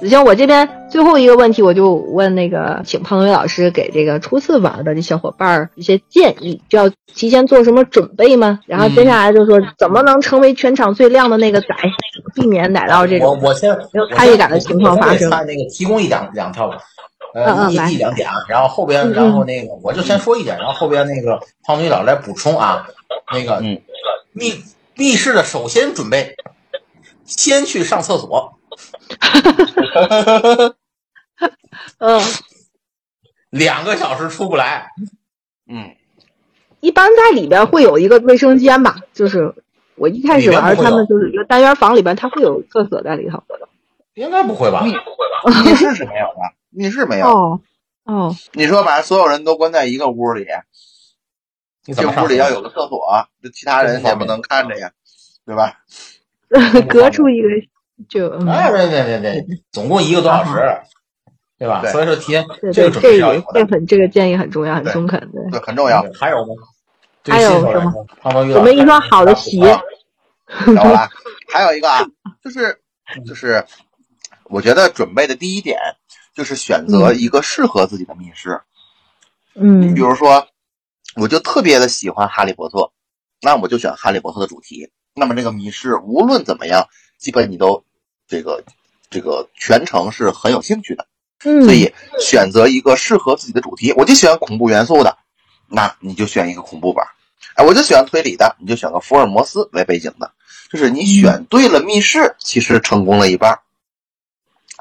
子晴，我这边最后一个问题，我就问那个，请胖伟老师给这个初次玩的这小伙伴儿一些建议，就要提前做什么准备吗？然后接下来就说怎么能成为全场最亮的那个仔，避免奶酪这种我我先没有参与感的情况发生那个提供一两两条，吧。呃，一一两点啊，然后后边然后那个我就先说一点，然后后边那个胖女老师来补充啊，那个嗯。密密室的首先准备，先去上厕所，嗯，两个小时出不来，嗯，一般在里边会有一个卫生间吧，就是我一开始玩，他们就是一个单元房里边，它会有厕所在里头。应该不会吧？密密室是没有的，密室没有。哦哦，你说把所有人都关在一个屋里，这屋里要有个厕所，这其他人也不能看着呀，对吧？隔出一个就嗯，哎，对对对对，总共一个多小时，对吧？所以说提前对对，这个准这个备要有的。这很这个建议很重要，很中肯的。对，很重要。还有吗？还有什么准备一双好的鞋有了，还有一个啊，就是就是，我觉得准备的第一点就是选择一个适合自己的密室。嗯你嗯比如说，我就特别的喜欢哈利波特，那我就选哈利波特的主题。那么这个密室无论怎么样，基本你都这个这个全程是很有兴趣的。嗯，所以选择一个适合自己的主题，我就喜欢恐怖元素的，那你就选一个恐怖本儿。哎，我就喜欢推理的，你就选个福尔摩斯为背景的。就是你选对了密室，其实成功了一半儿，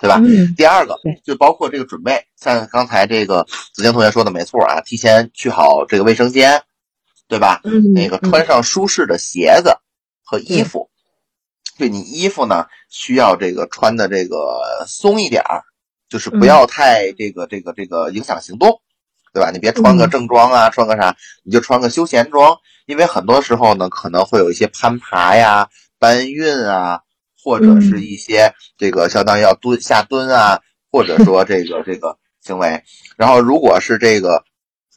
对吧？嗯第二个就包括这个准备，像刚才这个子晴同学说的没错啊，提前去好这个卫生间，对吧？嗯那个穿上舒适的鞋子和衣服。对你衣服呢，需要这个穿的这个松一点儿，就是不要太这个这个这个影响行动，对吧？你别穿个嗯正装啊，穿个啥，你就穿个休闲装，因为很多时候呢，可能会有一些攀爬呀、搬运啊，或者是一些这个相当于要蹲下蹲啊，或者 说这个这个行为。然后如果是这个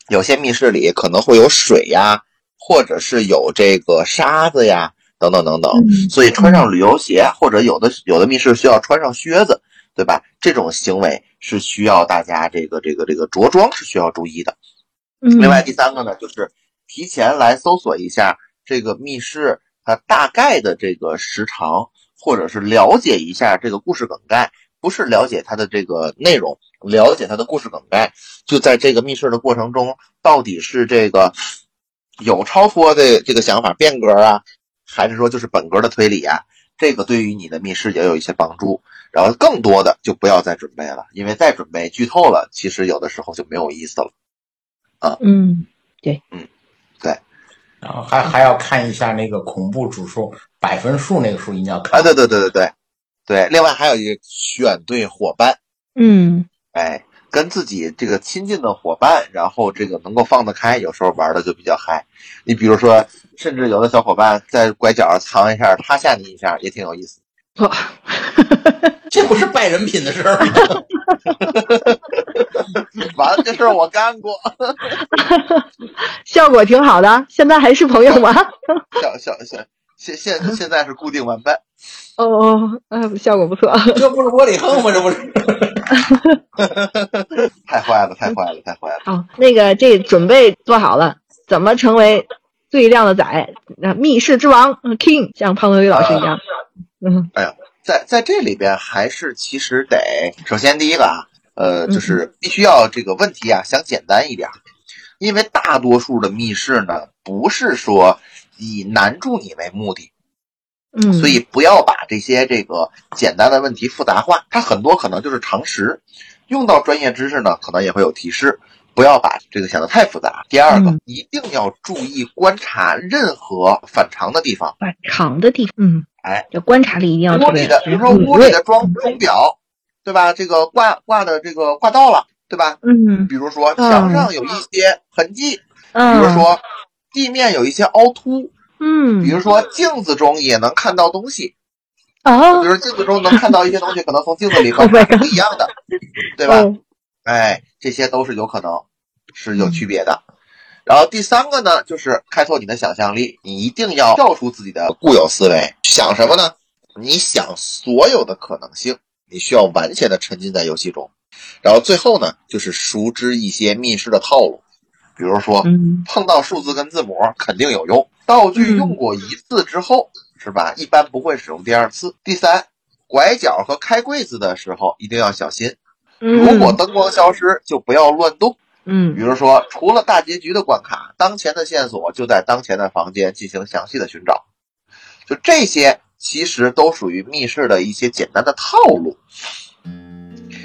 有些密室里可能会有水呀，或者是有这个沙子呀，等等等等，嗯所以穿上旅游鞋，或者有的有的密室需要穿上靴子，对吧？这种行为是需要大家这个这个这个着装是需要注意的。嗯另外第三个呢，就是提前来搜索一下这个密室它大概的这个时长，或者是了解一下这个故事梗概，不是了解它的这个内容，了解它的故事梗概。就在这个密室的过程中，到底是这个有超脱的这个想法变革啊，还是说就是本格的推理啊？这个对于你的密室也有一些帮助。然后更多的就不要再准备了，因为再准备剧透了，其实有的时候就没有意思了。啊嗯对，嗯，对然后还还要看一下那个恐怖指数百分数，那个数一定要看。啊，对对对对对对。另外还有一个选对伙伴，嗯哎，跟自己这个亲近的伙伴，然后这个能够放得开，有时候玩的就比较嗨。你比如说，甚至有的小伙伴在拐角藏一下，他吓你一下，也挺有意思。哇，这不是败人品的事儿吗？完了，这事儿我干过，效果挺好的，现在还是朋友吗？小小小，现现现在是固定玩伴。哦哦，呃，效果不错。这不是窝里横吗？这不是？太坏了，太坏了，太坏了！好，那个这准备做好了，怎么成为最靓的仔？那密室之王嗯 King，像胖头鱼老师一样。嗯哎呀在在这里边，还是其实得首先第一个啊，呃，嗯就是必须要这个问题啊想简单一点儿，因为大多数的密室呢，不是说以难住你为目的，嗯，所以不要把这些这个简单的问题复杂化，它很多可能就是常识，用到专业知识呢，可能也会有提示，不要把这个想得太复杂。第二个，嗯一定要注意观察任何反常的地方。反常的地方，嗯，哎，这观察力一定要特别屋里的，比如说，屋里的装钟表，对吧？这个挂挂的这个挂到了，对吧？嗯比如说墙上有一些痕迹，比嗯，如说地面有一些凹凸，嗯，比如说镜子中也能看到东西，哦比如镜子中能看到一些东西，可能从镜子里观察是不一样的，对吧？哦哎，这些都是有可能是有区别的。然后第三个呢，就是开拓你的想象力，你一定要跳出自己的固有思维，想什么呢？你想所有的可能性，你需要完全的沉浸在游戏中。然后最后呢，就是熟知一些密室的套路，比如说嗯碰到数字跟字母肯定有用，道具用过一次之后，是吧？一般不会使用第二次。第三，拐角和开柜子的时候一定要小心。嗯，如果灯光消失，就不要乱动。嗯比嗯如说，除了大结局的关卡，当前的线索就在当前的房间进行详细的寻找。就这些，其实都属于密室的一些简单的套路。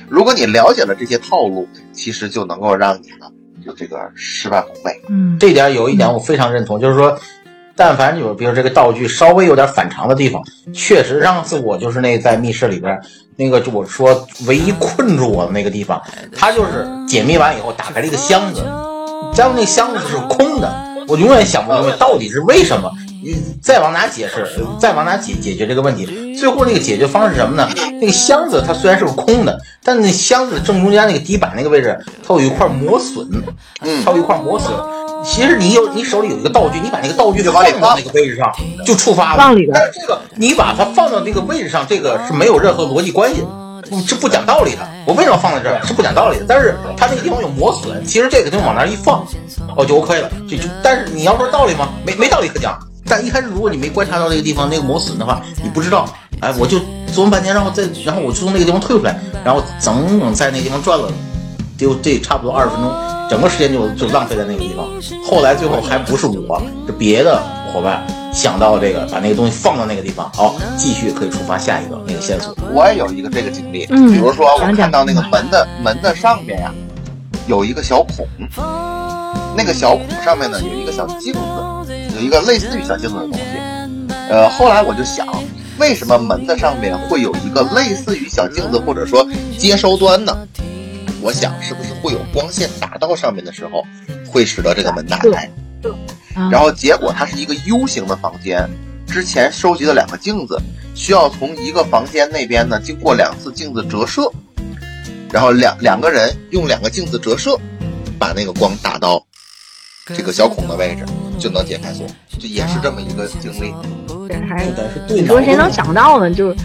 如果你了解了这些套路，其实就能够让你呢，就这个事半功倍。嗯这点有一点我非常认同，就是说，但凡有比如这个道具稍微有点反常的地方，确实上次我就是那在密室里边那个，就我说唯一困住我的那个地方，它就是解密完以后打开了一个箱子，结果那箱子是空的，我永远想不明白到底是为什么。你再往哪解释，再往哪解解决这个问题？最后那个解决方式是什么呢？那个箱子它虽然是个空的，但那箱子正中间那个底板那个位置，它有一块磨损，嗯它有一块磨损。其实你有你手里有一个道具，你把那个道具放放到那个位置上，就触发了。放里边但是这个你把它放到那个位置上，这个是没有任何逻辑关系的。不是不讲道理的，我为什么放在这儿是不讲道理的？但是它那个地方有磨损，其实这个地方往那儿一放，哦就 OK 了，就就。但是你要说道理吗？没没道理可讲。但一开始如果你没观察到那个地方那个磨损的话，你不知道。哎，我就琢磨半天，然后再然后我就从那个地方退出来，然后整整在那个地方转了，就这差不多二十分钟，整个时间就就浪费在那个地方。后来最后还不是我，是别的伙伴想到这个，把那个东西放到那个地方，好，继续可以触发下一个那个线索。我也有一个这个经历，嗯比如说我看到那个门的门的上面呀、有一个小孔，那个小孔上面呢有一个小镜子，有一个类似于小镜子的东西。呃，后来我就想，为什么门的上面会有一个类似于小镜子或者说接收端呢？我想是不是会有光线打到上面的时候，会使得这个门打开？对然后结果它是一个 U 型的房间，之前收集了两个镜子，需要从一个房间那边呢经过两次镜子折射，然后两两个人用两个镜子折射，把那个光打到这个小孔的位置，就能解开锁，就也是这么一个经历。这还但是对你说谁能想到呢？就是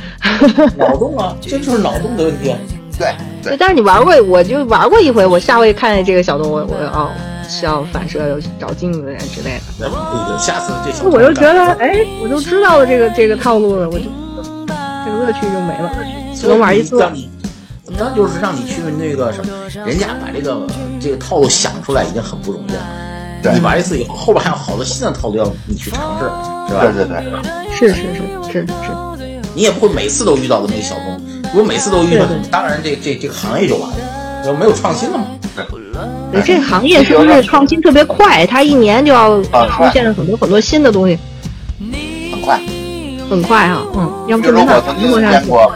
脑洞啊，这就是脑洞的问题啊。对对，但是你玩过，我就玩过一回，我下回看见这个小动物，我哦是要反射有找镜子呀之类的。对对，下次这小我就觉得，哎，我就知道了这个这个套路了，我就这个乐趣就没了，只能玩一次。让你怎么着，就是让你去那个什么，人家把这个这个套路想出来已经很不容易了。你玩一次以后，后边还有好多新的套路要你去尝试，是吧？对对对，是是是是是，你也不会每次都遇到这么一个小东西。如果每次都遇到当然这这这个行业就完了，就没有创新了嘛。对这个行业是不是创新特别快？它一年就要出现很多很多新的东西，很快。很快啊，嗯，要不如就没法说我曾经。见过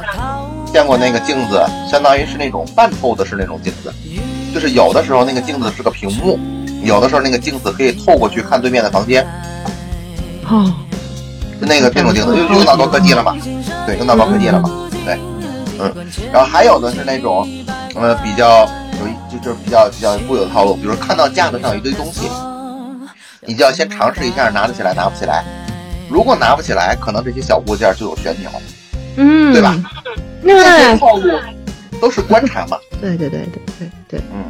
见过那个镜子，相当于是那种半透的是那种镜子，就是有的时候那个镜子是个屏幕，有的时候那个镜子可以透过去看对面的房间，哦，那个这种镜子就用到高科技了嘛，对，用到高科技了嘛，对，嗯，然后还有的是那种，呃，比较有一就就是比较比较固有的套路，比如看到架子上有一堆东西，你就要先尝试一下拿得起来拿不起来，如果拿不起来，可能这些小物件就有旋钮，嗯，对吧？这些那套路都是观察嘛，对对对对对对，嗯。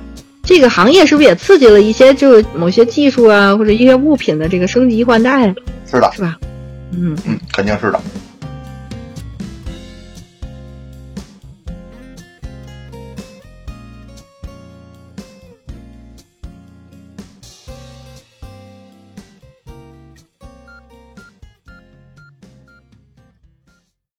这个行业是不是也刺激了一些就是某些技术啊，或者一些物品的这个升级换代，是的，是吧？嗯，嗯，肯定是的。